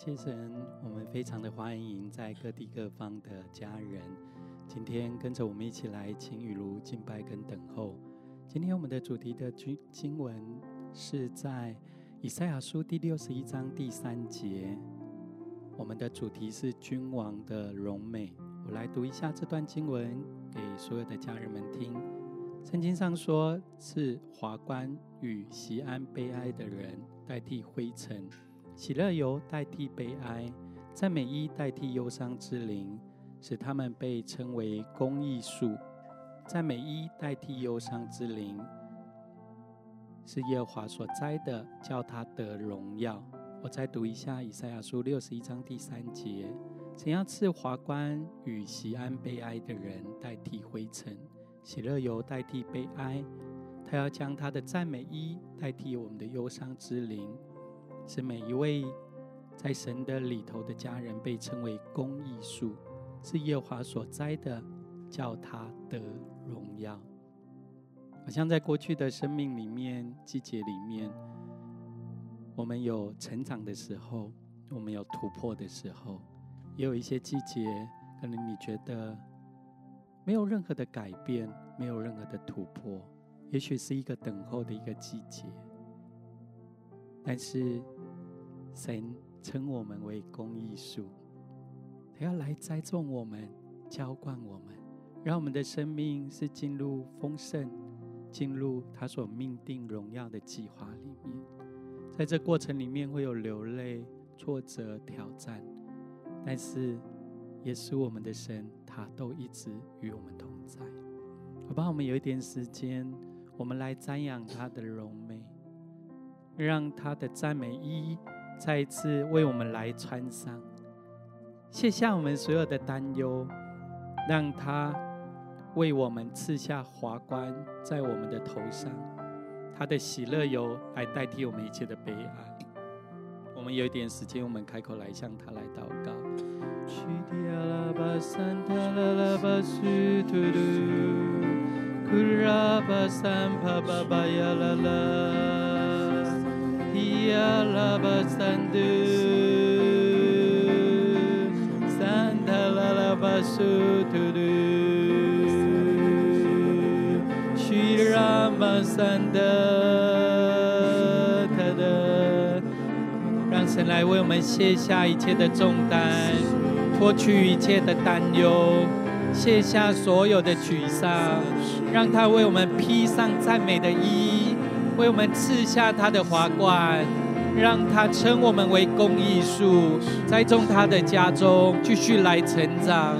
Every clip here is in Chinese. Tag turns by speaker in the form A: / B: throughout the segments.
A: 感谢神，我们非常的欢迎在各地各方的家人，今天跟着我们一起来请雨茹敬拜跟等候。今天我们的主题的经经文是在以赛亚书第六十一章第三节，我们的主题是君王的荣美。我来读一下这段经文给所有的家人们听。圣经上说，是华冠与锡安悲哀的人代替灰尘。喜乐油代替悲哀，赞美衣代替忧伤之灵，使他们被称为公义树。赞美衣代替忧伤之灵，是耶和华所栽的，叫他得荣耀。我再读一下以赛亚书六十一章第三节：怎样赐华冠与喜安悲哀的人代替灰尘，喜乐油代替悲哀，他要将他的赞美衣代替我们的忧伤之灵。是每一位在神的里头的家人被称为公义树，是耶华所栽的，叫他得荣耀。好像在过去的生命里面、季节里面，我们有成长的时候，我们有突破的时候，也有一些季节，可能你觉得没有任何的改变，没有任何的突破，也许是一个等候的一个季节，但是。神称我们为公益树，他要来栽种我们，浇灌我们，让我们的生命是进入丰盛，进入他所命定荣耀的计划里面。在这过程里面会有流泪、挫折、挑战，但是也是我们的神，他都一直与我们同在。好吧，我们有一点时间，我们来瞻仰他的荣美，让他的赞美一。再一次为我们来穿上，卸下我们所有的担忧，让他为我们赐下华冠在我们的头上，他的喜乐油来代替我们一切的悲哀。我们有一点时间，我们开口来向他来祷告。让神来为我们卸下一切的重担，脱去一切的担忧，卸下所有的沮丧，让他为我们披上赞美的衣。为我们赐下他的华冠，让他称我们为公益树，栽种他的家中，继续来成
B: 长。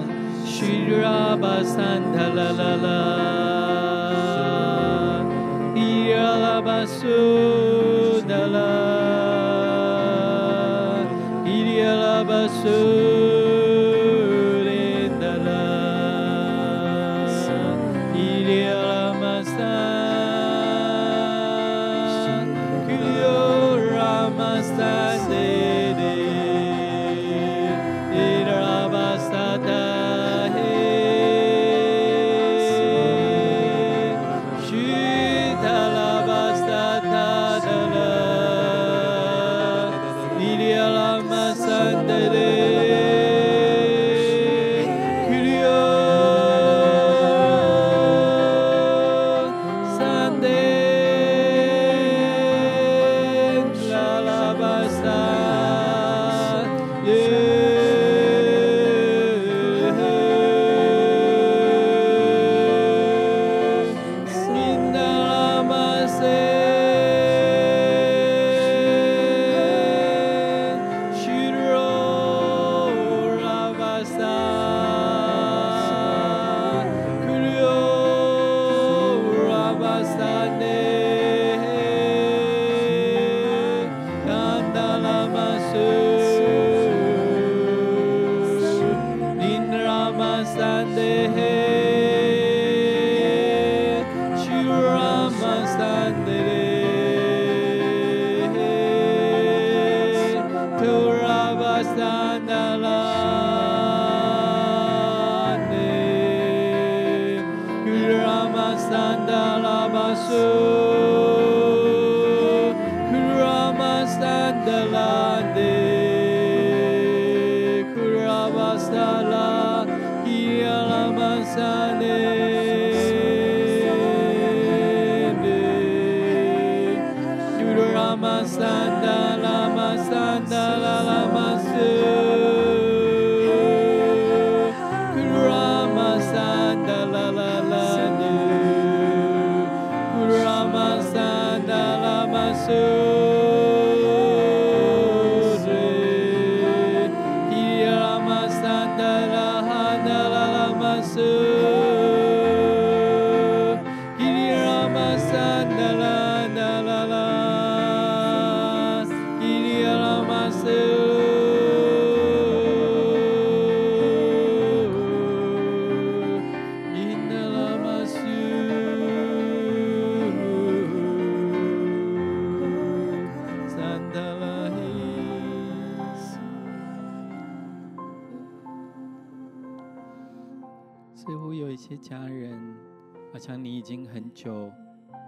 A: 就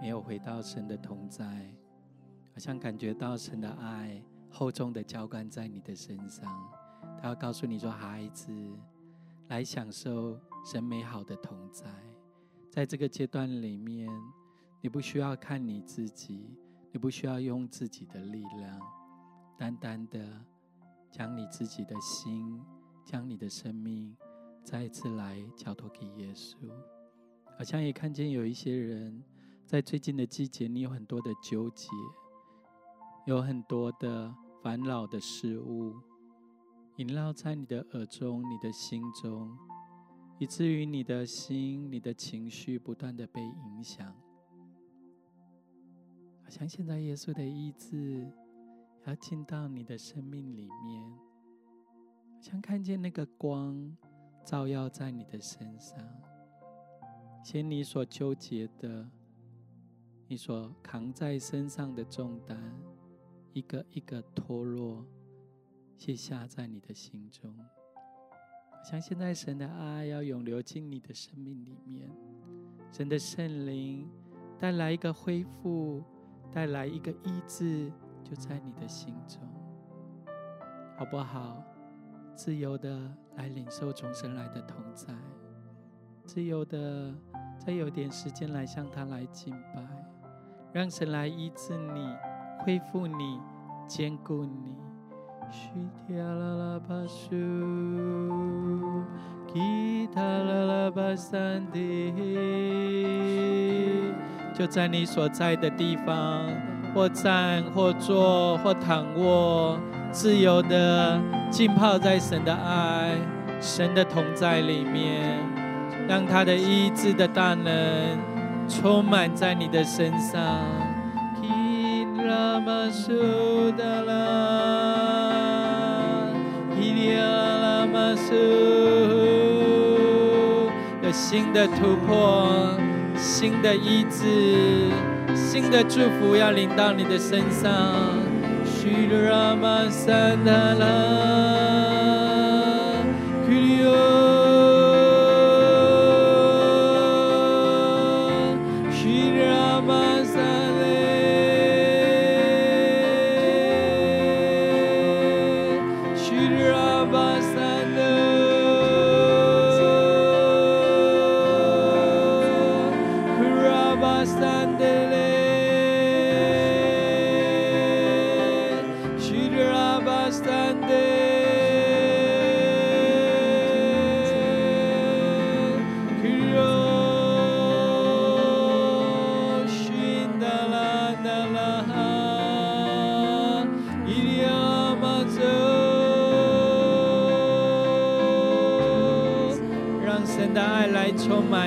A: 没有回到神的同在，好像感觉到神的爱厚重的浇灌在你的身上。他要告诉你说：“孩子，来享受神美好的同在。在这个阶段里面，你不需要看你自己，你不需要用自己的力量，单单的将你自己的心，将你的生命，再一次来交托给耶稣。”好像也看见有一些人，在最近的季节，你有很多的纠结，有很多的烦恼的事物萦绕在你的耳中、你的心中，以至于你的心、你的情绪不断的被影响。好像现在耶稣的医治要进到你的生命里面，好像看见那个光照耀在你的身上。且你所纠结的，你所扛在身上的重担，一个一个脱落，卸下在你的心中。像现在神的爱要涌流进你的生命里面，神的圣灵带来一个恢复，带来一个医治，就在你的心中，好不好？自由的来领受从神来的同在，自由的。再有点时间来向他来敬拜，让神来医治你、恢复你、坚固你。就在你所在的地方，或站、或坐、或躺卧，自由的浸泡在神的爱、神的同在里面。让他的医治的大能充满在你的身上。有新的突破，新的医治，新的祝福要临到你的身上。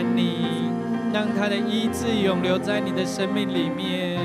A: 你，让他的意志永留在你的生命里面。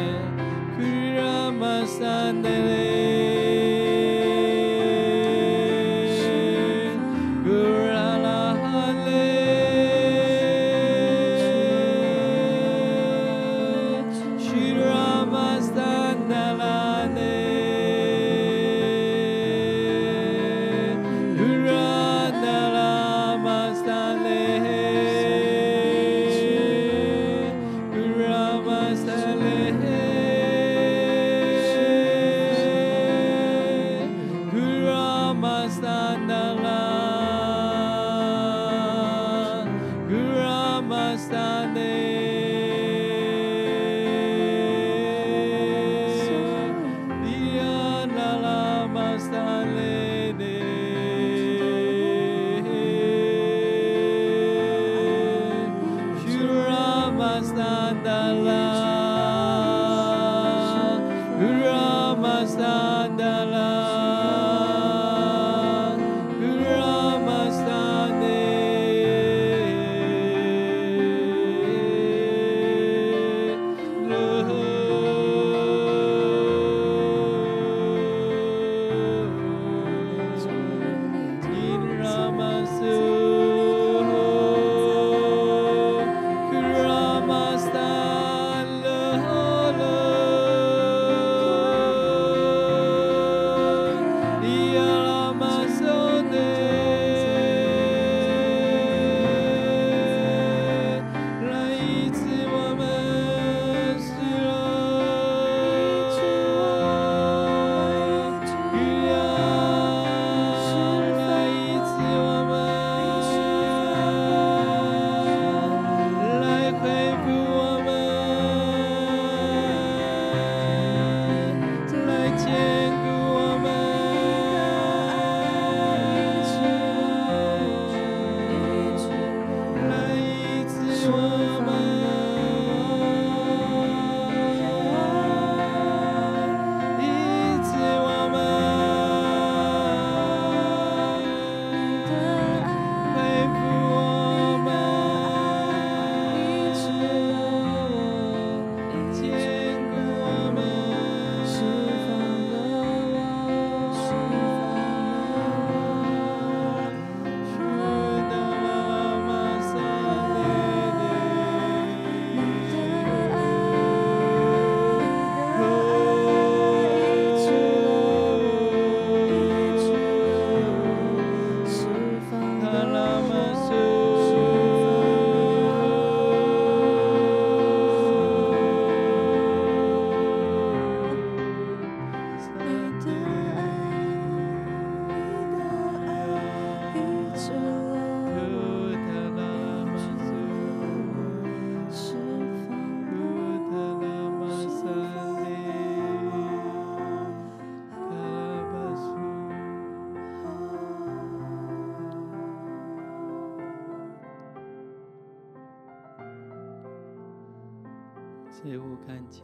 A: 似乎看见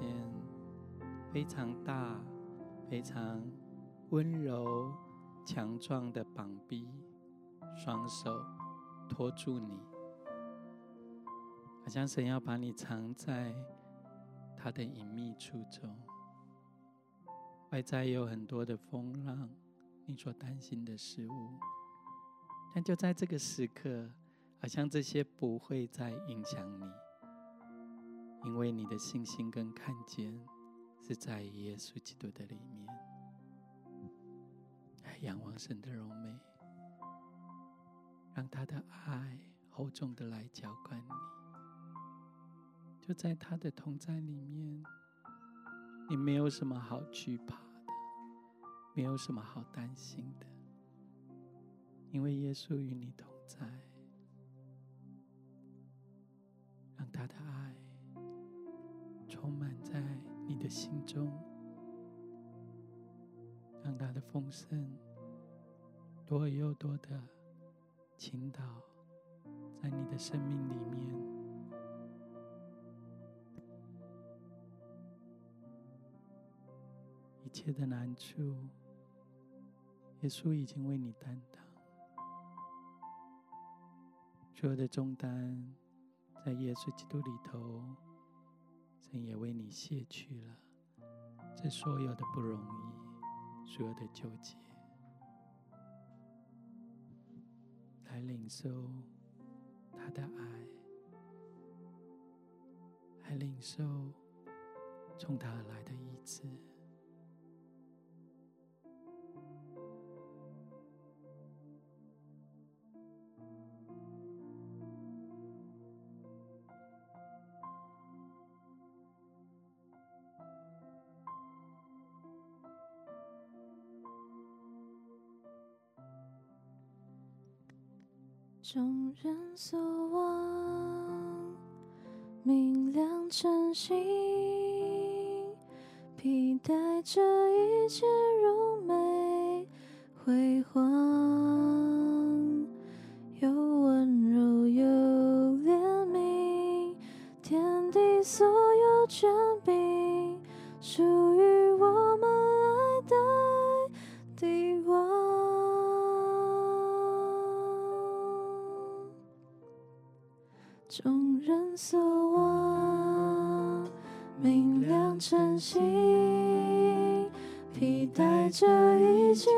A: 非常大、非常温柔、强壮的膀臂，双手托住你，好像神要把你藏在他的隐秘处中。外在有很多的风浪，你所担心的事物，但就在这个时刻，好像这些不会再影响你。因为你的信心跟看见是在耶稣基督的里面，来仰望神的荣美，让他的爱厚重的来浇灌你，就在他的同在里面，你没有什么好惧怕的，没有什么好担心的，因为耶稣与你同在，让他的爱。充满在你的心中，让他的丰盛多又多的倾倒在你的生命里面，一切的难处，耶稣已经为你担当，所有的重担，在耶稣基督里头。神也为你卸去了这所有的不容易，所有的纠结，来领受他的爱，来领受从他而来的意
B: 志。人所望，明亮晨星，披戴这一切如美辉煌。这一切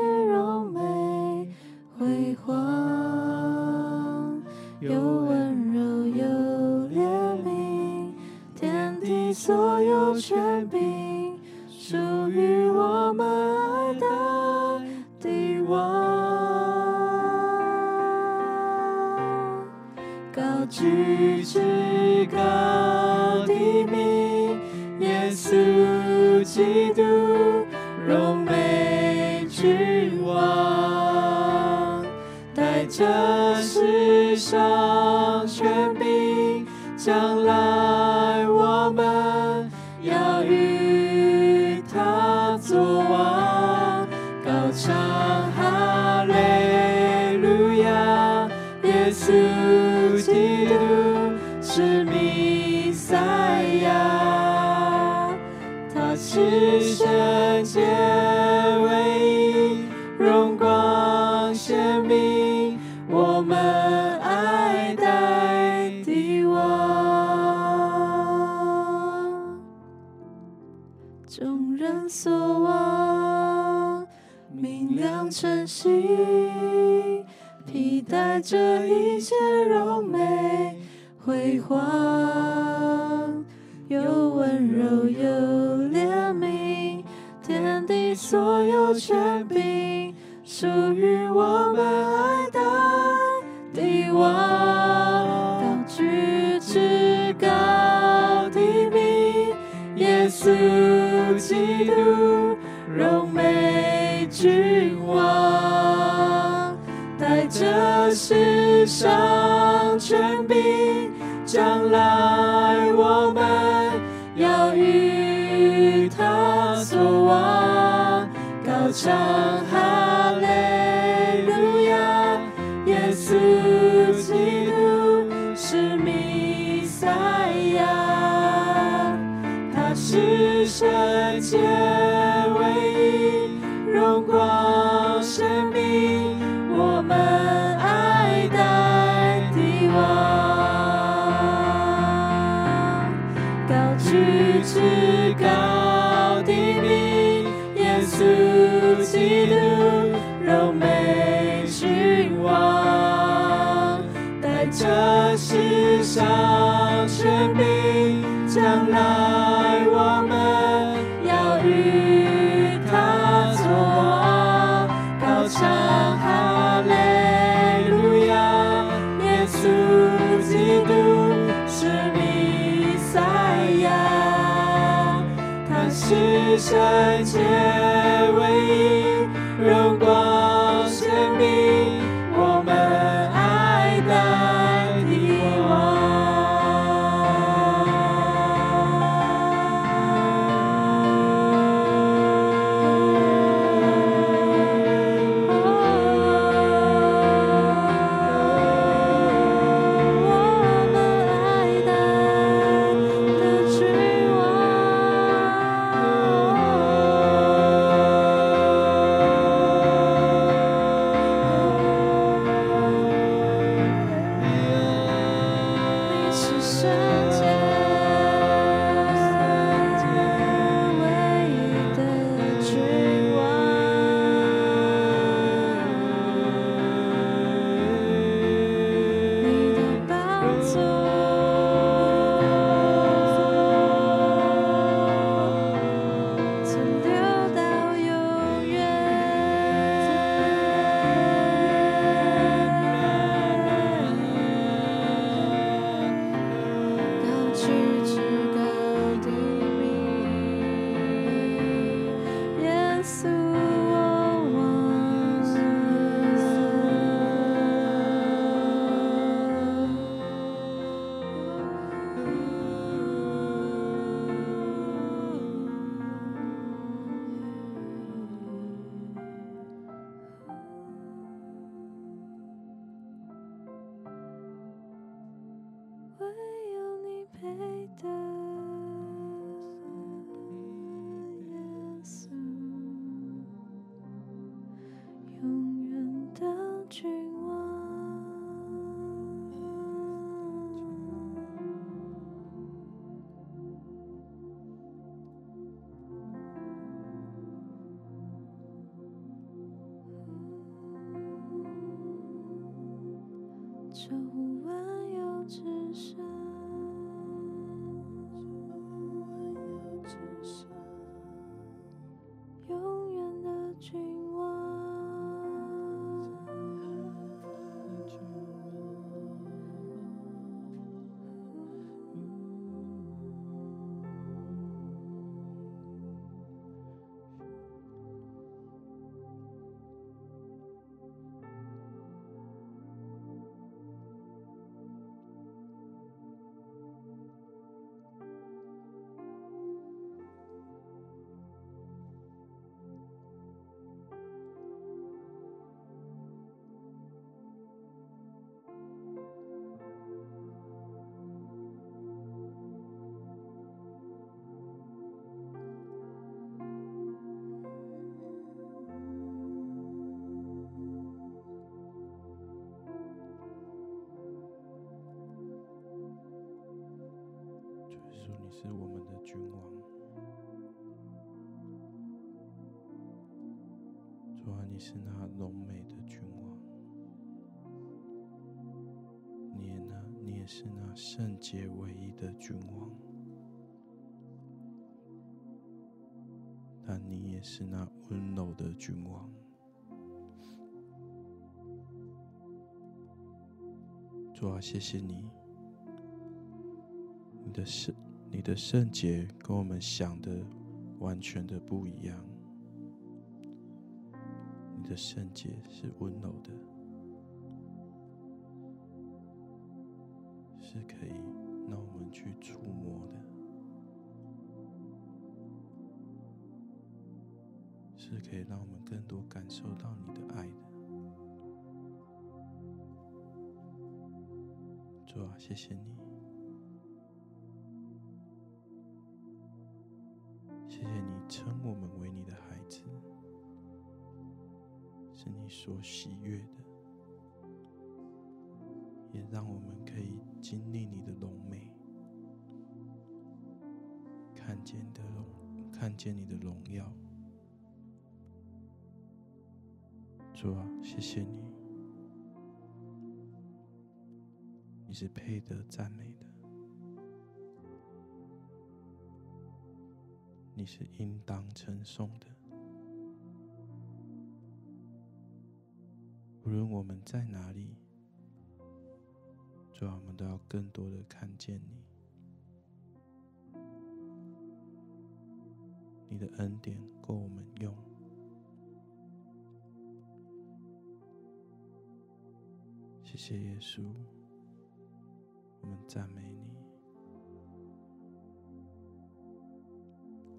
B: 小生命将来。是我们的君王，
C: 主啊，你是那荣美的君王，你也那，你也是那圣洁唯一的君王，但你也是那温柔的君王，主啊，谢谢你，你的圣。你的圣洁跟我们想的完全的不一样。你的圣洁是温柔的，是可以让我们去触摸的，是可以让我们更多感受到你的爱的。主啊，谢谢你。所喜悦的，也让我们可以经历你的荣美，看见的荣，看见你的荣耀。主啊，谢谢你，你是配得赞美的。你是应当称颂的。无论我们在哪里，主啊，我们都要更多的看见你。你的恩典够我们用。谢谢耶稣，我们赞美你。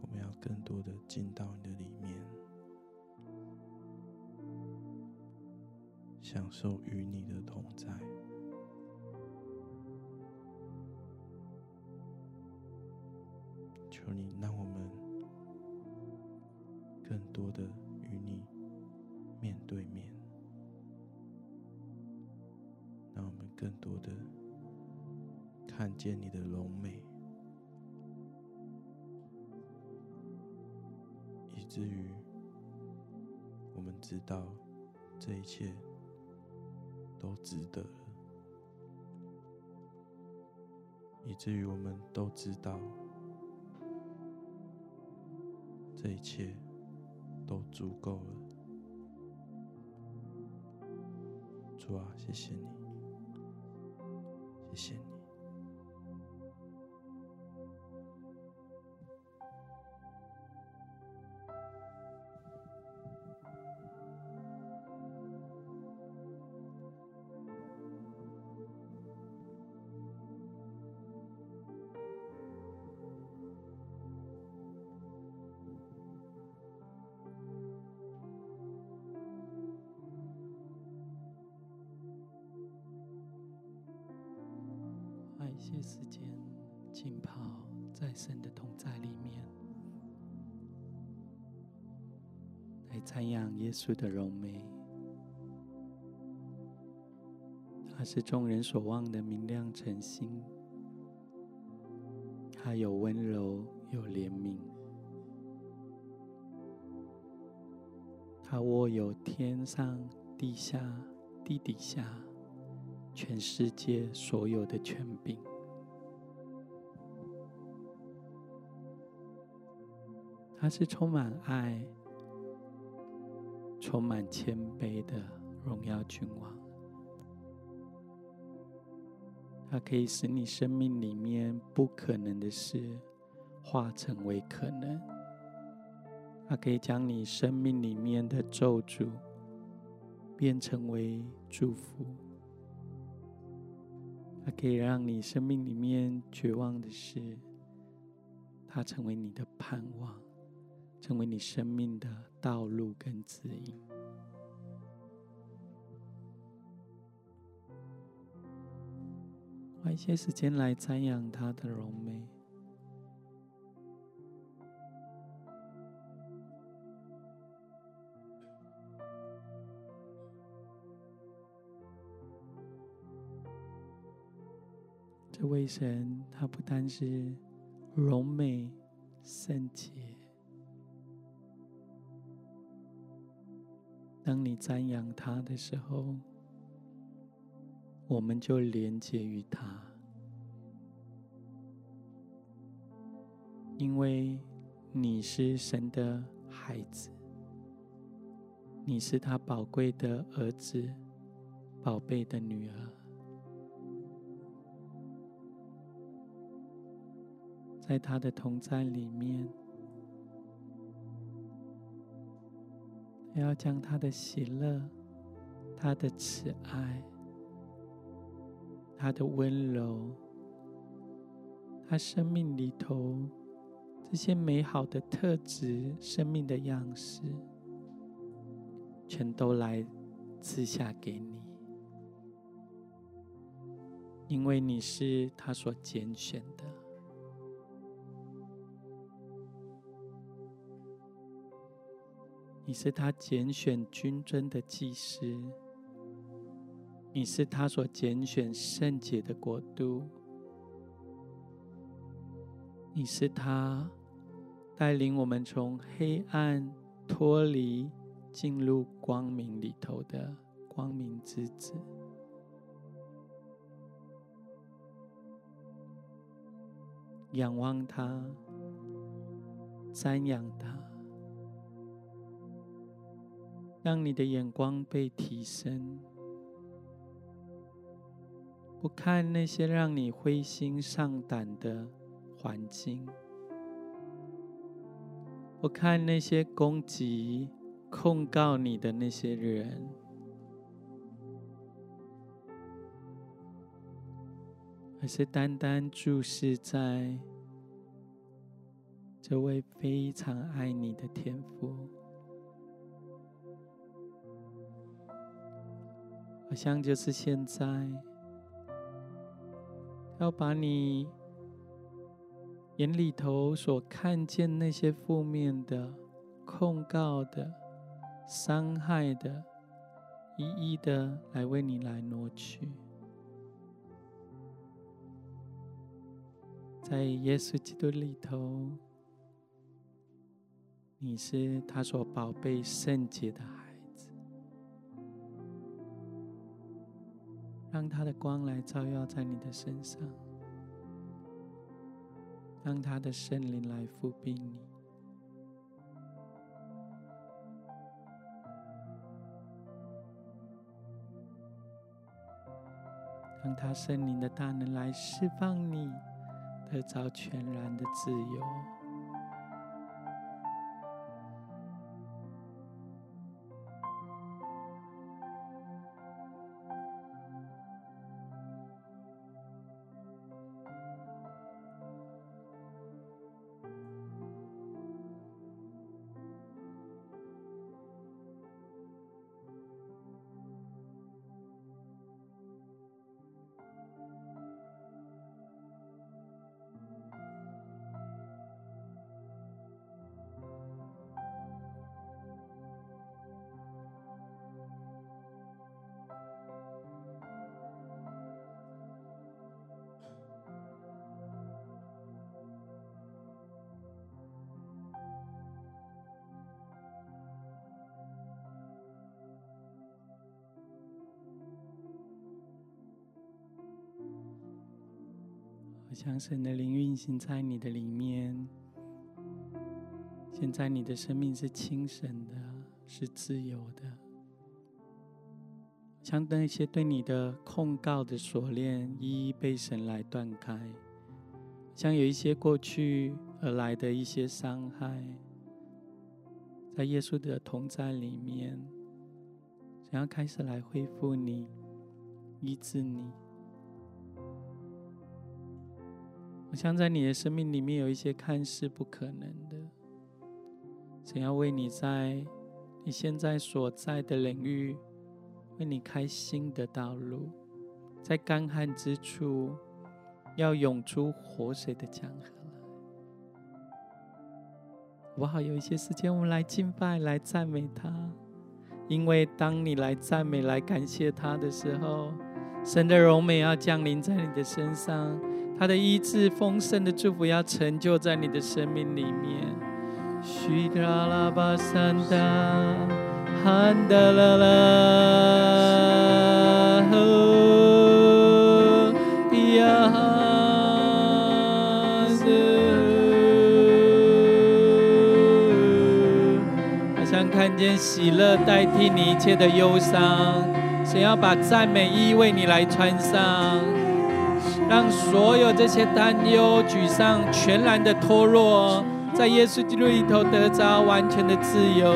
C: 我们要更多的进到你的里面，享受与你的同在。求你让我们更多的与你面对面，让我们更多的看见你的荣美。以至于我们知道这一切都值得了，以至于我们都知道这一切都足够了。主啊，谢谢你，谢谢你。
A: 耶稣的荣美。他是众人所望的明亮晨星，他有温柔，有怜悯，他握有天上、地下、地底下全世界所有的权柄。他是充满爱、充满谦卑的荣耀君王。他可以使你生命里面不可能的事化成为可能。他可以将你生命里面的咒诅变成为祝福。他可以让你生命里面绝望的事，他成为你的盼望。成为你生命的道路跟指引。花一些时间来瞻仰他的容美。这位神，他不单是荣美圣洁。当你瞻仰他的时候，我们就连接于他，因为你是神的孩子，你是他宝贵的儿子，宝贝的女儿，在他的同在里面。要将他的喜乐、他的慈爱、他的温柔、他生命里头这些美好的特质、生命的样式，全都来赐下给你，因为你是他所拣选的。你是他拣选君尊的祭司，你是他所拣选圣洁的国度，你是他带领我们从黑暗脱离，进入光明里头的光明之子。仰望他，瞻仰他。让你的眼光被提升，不看那些让你灰心丧胆的环境，不看那些攻击、控告你的那些人，而是单单注视在这位非常爱你的天父。好像就是现在，要把你眼里头所看见那些负面的、控告的、伤害的，一一的来为你来挪去。在耶稣基督里头，你是他所宝贝圣洁的。让他的光来照耀在你的身上，让他的圣灵来覆庇你，让他圣灵的大能来释放你，得着全然的自由。将神的灵运行在你的里面。现在你的生命是清神的，是自由的。像那些对你的控告的锁链，一一被神来断开。像有一些过去而来的一些伤害，在耶稣的同在里面，想要开始来恢复你，医治你。我想在你的生命里面有一些看似不可能的，想要为你在你现在所在的领域，为你开新的道路，在干旱之处要涌出活水的江河。我好有一些时间，我们来敬拜，来赞美他，因为当你来赞美、来感谢他的时候，神的荣美要降临在你的身上。他的医治丰盛的祝福要成就在你的生命里面。须达拉巴桑达，汉德拉拉，哦，亚瑟，好像看见喜乐代替你一切的忧伤，想要把赞美衣为你来穿上。让所有这些担忧、沮丧全然的脱落，在耶稣基督里头得着完全的自由。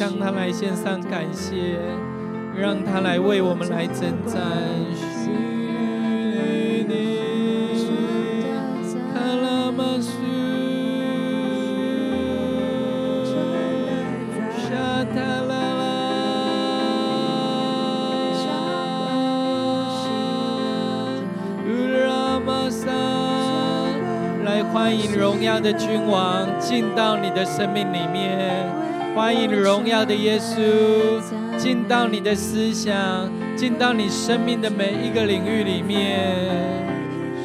A: 向他来献上感谢，让他来为我们来征战。欢迎荣耀的君王进到你的生命里面，欢迎荣耀的耶稣进到你的思想，进到你生命的每一个领域里面。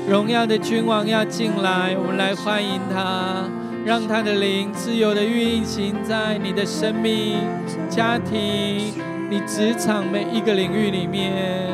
A: 荣耀的君王要进来，我们来欢迎他，让他的灵自由的运行在你的生命、家庭、你职场每一个领域里面。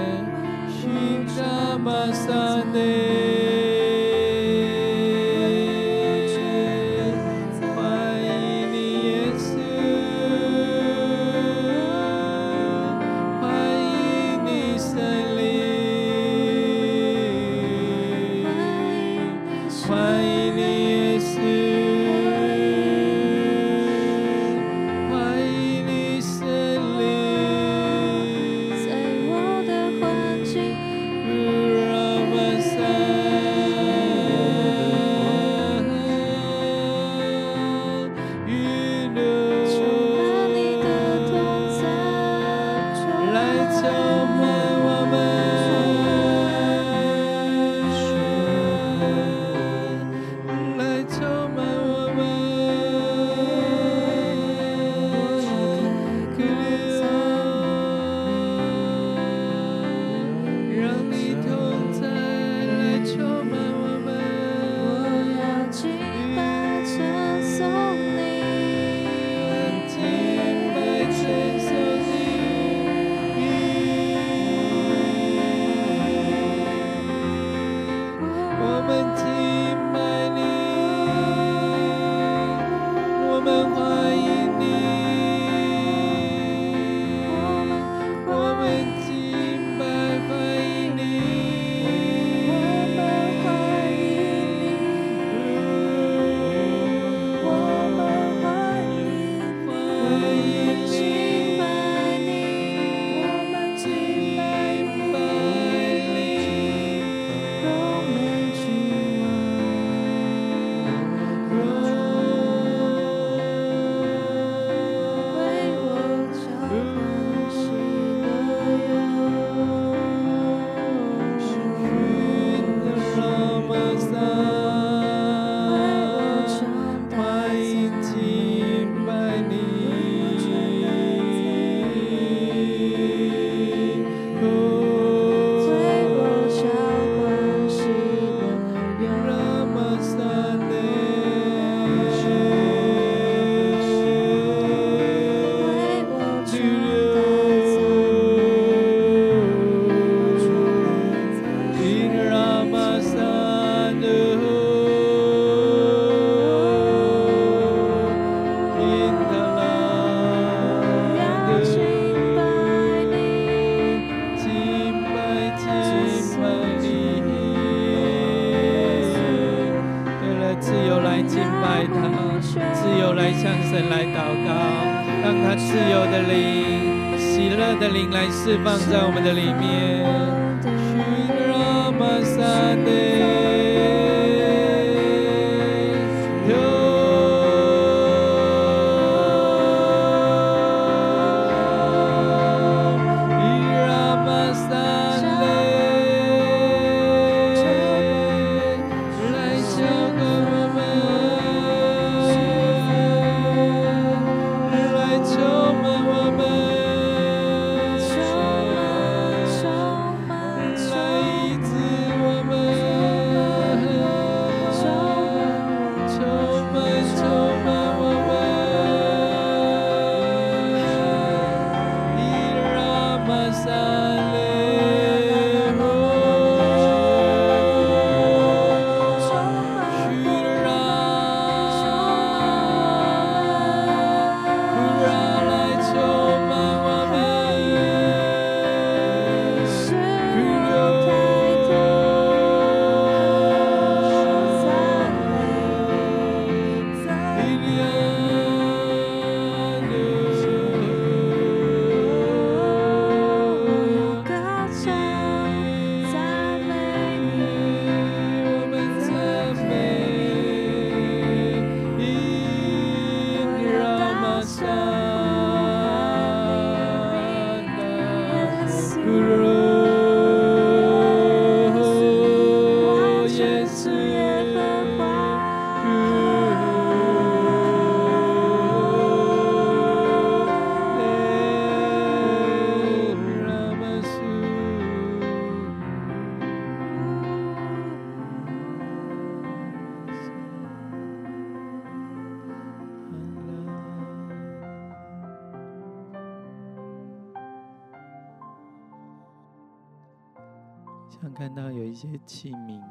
A: 想看到有一些器皿，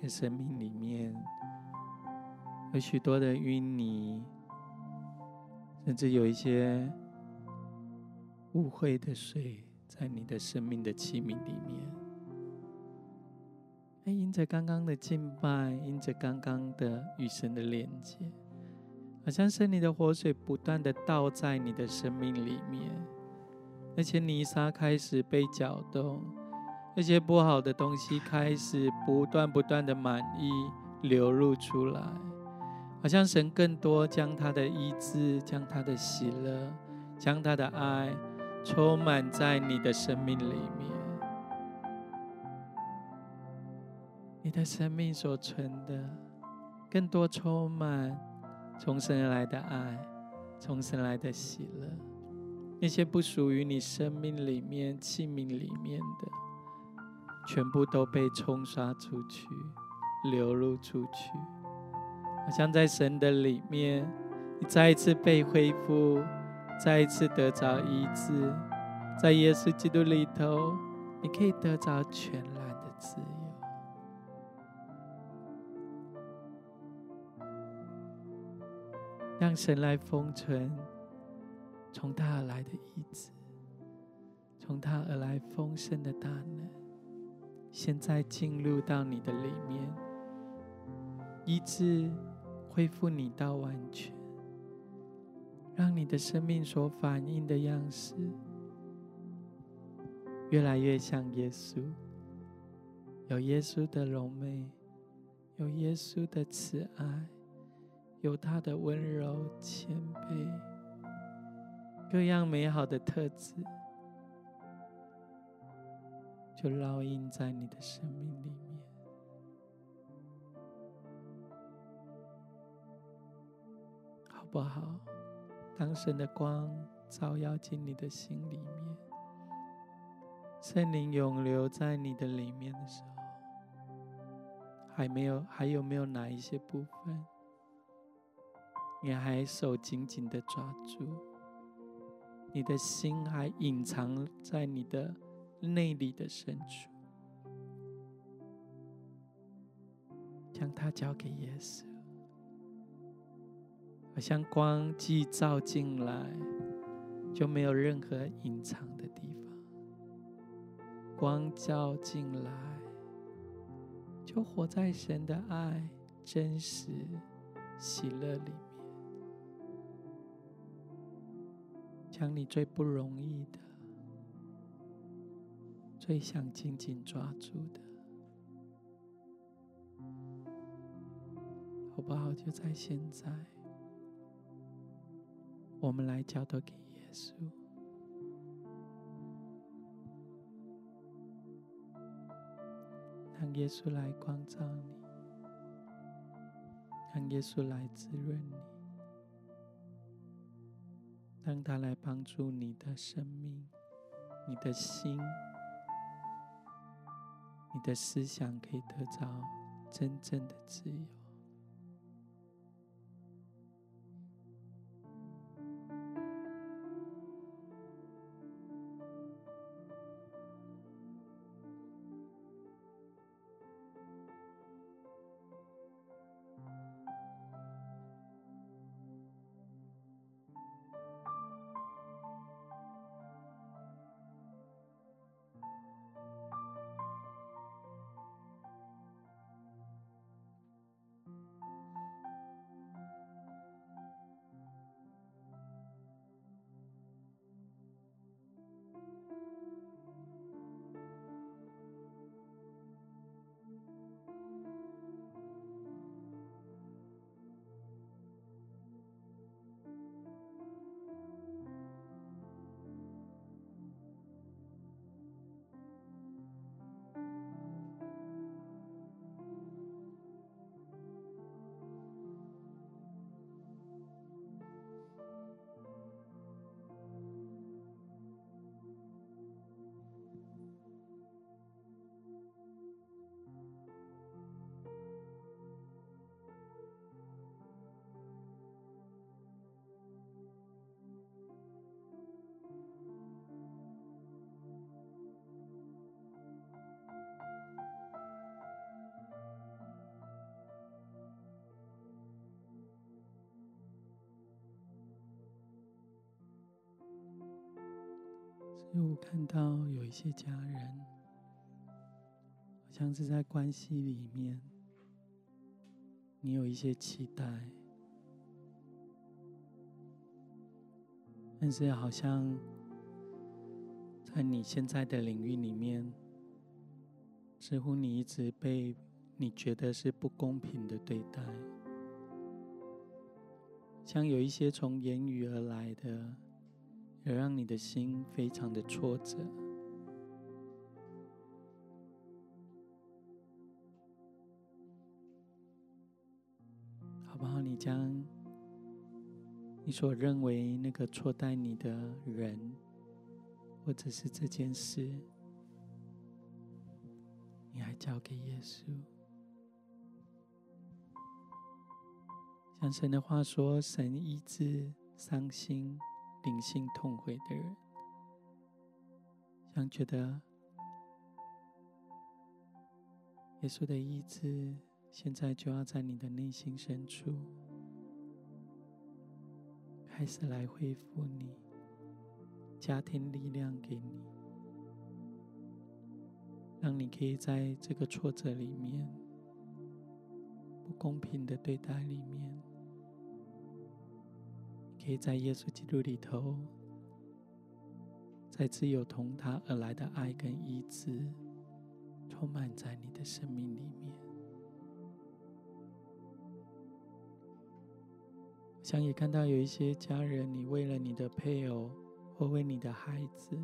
A: 跟生命里面有许多的淤泥，甚至有一些污秽的水，在你的生命的器皿里面。哎，因着刚刚的敬拜，因着刚刚的与神的连接，好像是你的活水不断的倒在你的生命里面，而且泥沙开始被搅动。那些不好的东西开始不断不断的满溢流露出来，好像神更多将他的医治、将他的喜乐、将他的爱充满在你的生命里面。你的生命所存的，更多充满从神而来的爱，从神来的喜乐。那些不属于你生命里面器皿里面的。全部都被冲刷出去，流露出去，好像在神的里面，你再一次被恢复，再一次得着医治，在耶稣基督里头，你可以得着全然的自由，让神来封存从他而来的医治，从他而来丰盛的大能。现在进入到你的里面，医治恢复你到完全，让你的生命所反映的样式越来越像耶稣，有耶稣的柔美，有耶稣的慈爱，有他的温柔谦卑，各样美好的特质。就烙印在你的生命里面，好不好？当神的光照耀进你的心里面，圣灵永留在你的里面的时候，还没有，还有没有哪一些部分，你还手紧紧的抓住？你的心还隐藏在你的？内里的深处，将它交给耶稣，好像光既照进来，就没有任何隐藏的地方。光照进来，就活在神的爱、真实喜乐里面，将你最不容易的、最想紧紧抓住的，好不好？就在现在，我们来交托给耶稣。让耶稣来光照你，让耶稣来滋润你，让他来帮助你的生命、你的心、你的思想，可以得到真正的自由。所以我看到有一些家人，好像是在关系里面，你有一些期待，但是好像在你现在的领域里面，似乎你一直被你觉得是不公平的对待，像有一些从言语而来的。而让你的心非常的挫折，好不好？你将你所认为那个错待你的人，或者是这件事，你还交给耶稣。像神的话说：“神医治伤心。”灵性痛悔的人，想觉得耶稣的意志，现在就要在你的内心深处开始来恢复你，加添力量给你，让你可以在这个挫折里面、不公平的对待里面。可以在耶稣基督里头，再次有同他而来的爱跟医治，充满在你的生命里面。我想也看到有一些家人，你为了你的配偶或为你的孩子，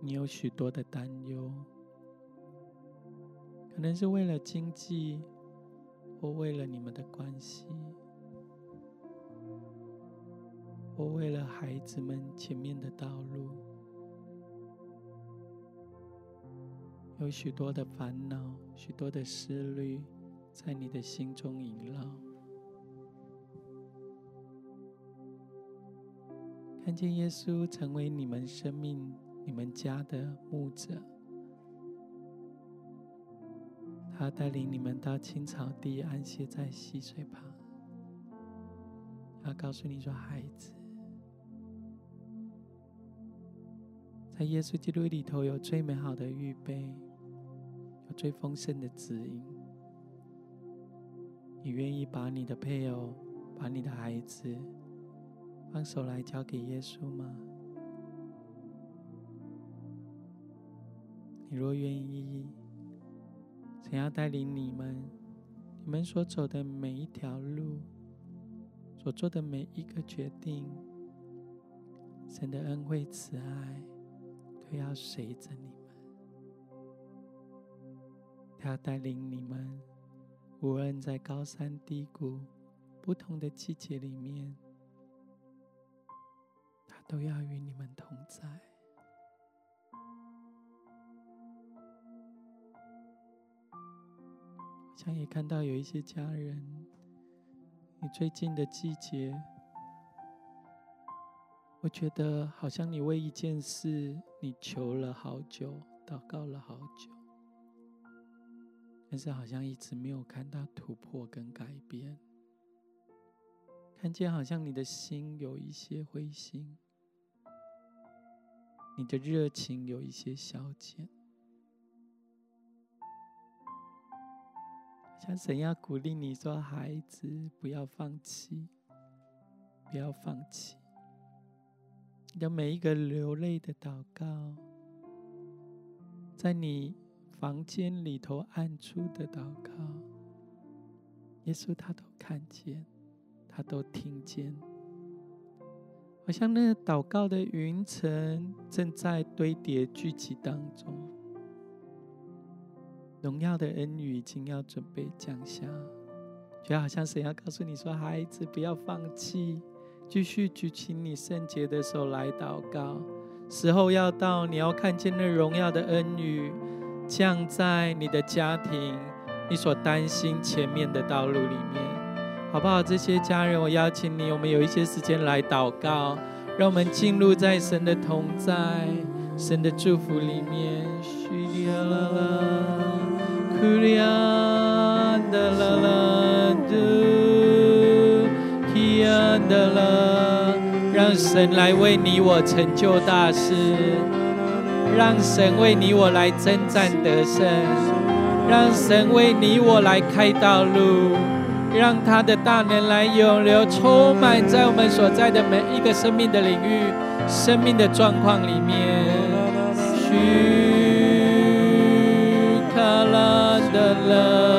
A: 你有许多的担忧，可能是为了经济，或为了你们的关系。我为了孩子们前面的道路，有许多的烦恼，许多的思虑，在你的心中萦绕。看见耶稣成为你们生命、你们家的牧者，他带领你们到青草地，安歇在溪水旁。他告诉你说：“孩子。”在耶稣基督里头有最美好的预备，有最丰盛的指引，你愿意把你的配偶、把你的孩子放手来交给耶稣吗？你若愿意，神要带领你们，你们所走的每一条路，所做的每一个决定，神的恩惠慈爱都要随着你们。他要带领你们，无论在高山低谷、不同的季节里面，他都要与你们同在。我想也看到有一些家人，你最近的季节，我觉得好像你为一件事，你求了好久，祷告了好久。但是好像一直没有看到突破跟改变，看见好像你的心有一些灰心，你的热情有一些消减，像神要鼓励你说：“孩子，不要放弃，不要放弃。”你的每一个流泪的祷告，在你。房间里头暗处的祷告，耶稣他都看见，他都听见，好像那祷告的云层正在堆叠聚集当中，荣耀的恩雨已经要准备降下，就好像神要告诉你说：“孩子，不要放弃，继续举起你圣洁的手来祷告，时候要到，你要看见那荣耀的恩雨。”降在你的家庭，你所担心前面的道路里面，好不好？这些家人，我邀请你，我们有一些时间来祷告，让我们进入在神的同在、神的祝福里面。让神来为你我成就大事。让神为你我来征战得胜，让神为你我来开道路，让他的大能来永流，充满在我们所在的每一个生命的领域、生命的状况里面。许卡拉德勒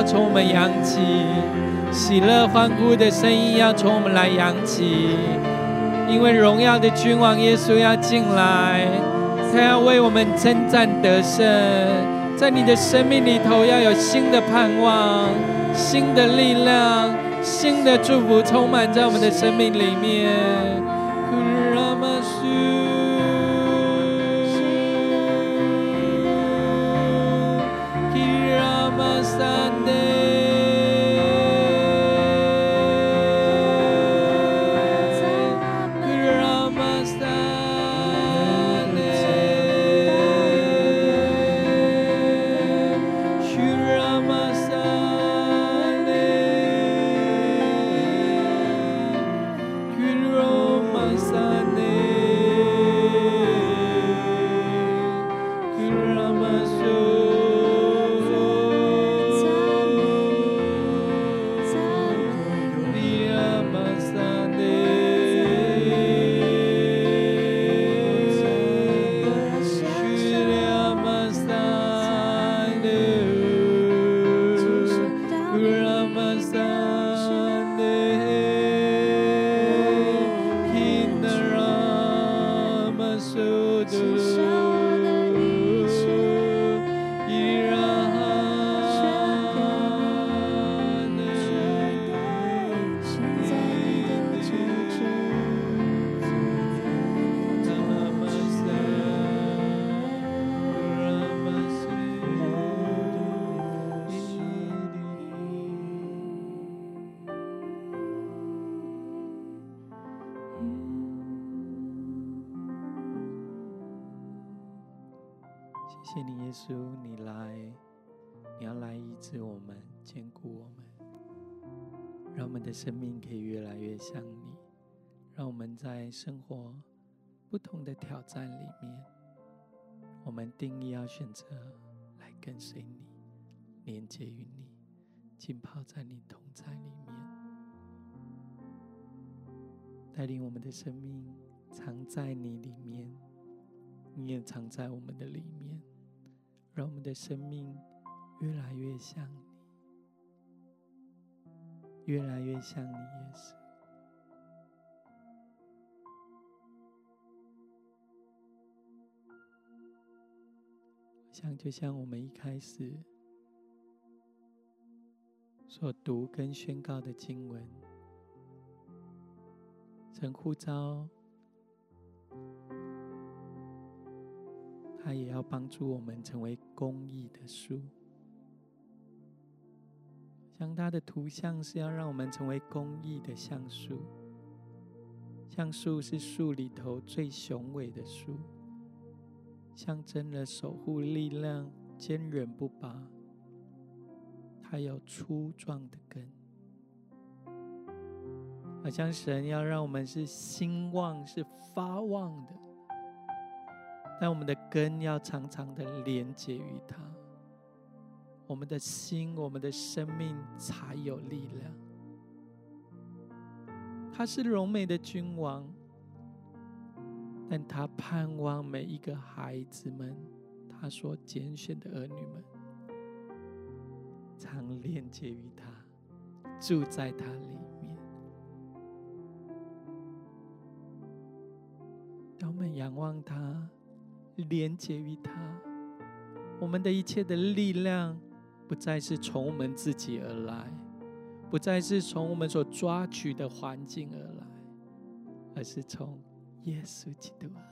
A: 要从我们扬起，喜乐欢呼的声音要从我们来扬起，因为荣耀的君王耶稣要进来，他要为我们征战得胜，在你的生命里头要有新的盼望、新的力量、新的祝福充满在我们的生命里面。要来医治我们，坚固我们，让我们的生命可以越来越像你，让我们在生活不同的挑战里面，我们定义要选择来跟随你，连接于你，浸泡在你同在里面，带领我们的生命藏在你里面，你也藏在我们的里面。让我们的生命越来越像你，越来越像你，耶稣。像，就像我们一开始所读跟宣告的经文，神呼召。他也要帮助我们成为公义的书，像他的图像是要让我们成为公益的橡树。橡树是树里头最雄伟的树，象征了守护力量、坚韧不拔。它有粗壮的根，好像神要让我们是兴旺、是发旺的。但我们的根要常常的连接于它，我们的心、我们的生命才有力量。他是荣美的君王，但他盼望每一个孩子们，他所拣选的儿女们，常连接于他，住在他里面。让我们仰望他。连接于他，我们的一切的力量不再是从我们自己而来，不再是从我们所抓取的环境而来，而是从耶稣基督而来。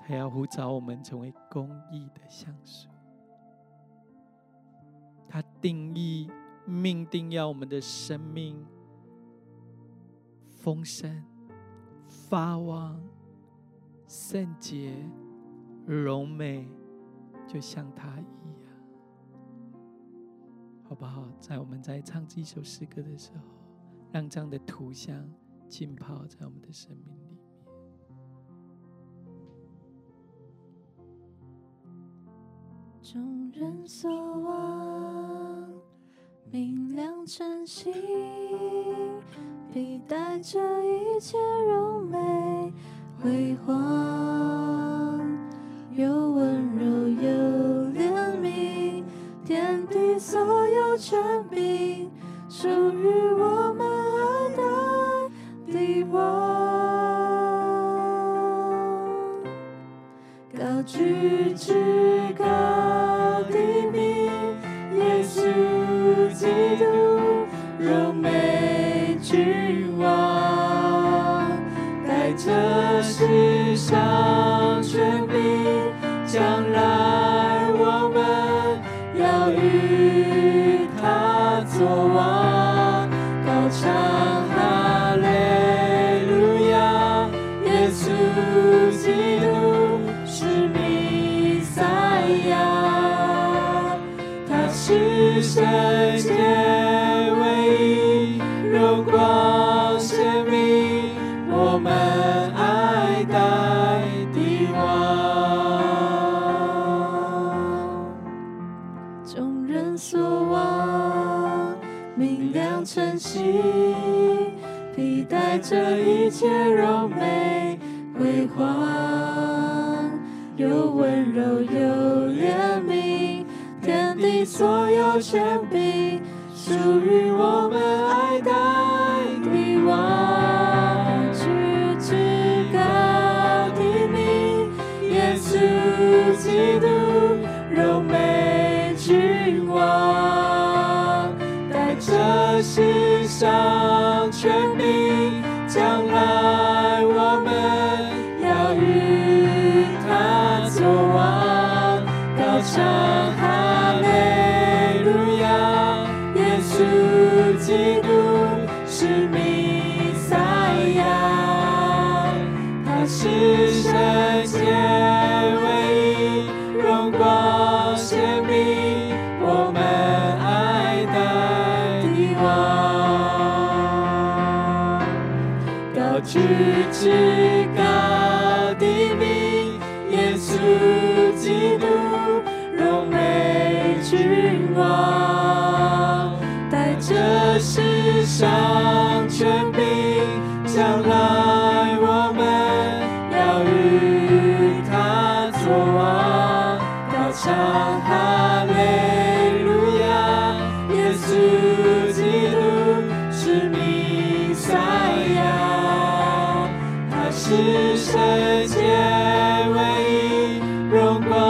A: 他要呼召我们成为公义的橡树，他定义命定要我们的生命。丰盛、发旺、圣洁、柔美，就像他一样，好不好？在我们在唱这首诗歌的时候，让这样的图像浸泡在我们的生命里面。
B: 众人所望，明亮晨星。披戴着一切柔美辉煌，又温柔又怜悯，天地所有权柄属于我们爱戴的王，高举至高的名，耶稣基督荣美。君王带着世是圣洁。披铅笔属于我们爱。是
A: 世界唯一荣光。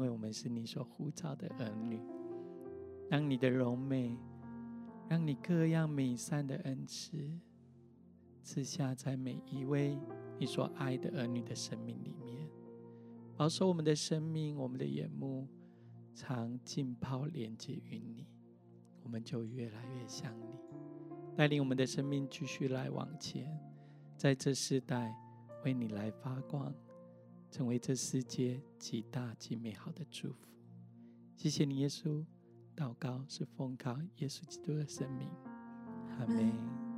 A: 因为我们是你所呼召的儿女。让你的荣美，让你各样美善的恩赐赐下在每一位你所爱的儿女的生命里面，保守我们的生命，我们的眼目常浸泡连接于你，我们就越来越像你。带领我们的生命继续来往前，在这世代为你来发光，成为这世界极大极美好的祝福。谢谢你，耶稣。祷告是奉告耶稣基督的生命。阿门。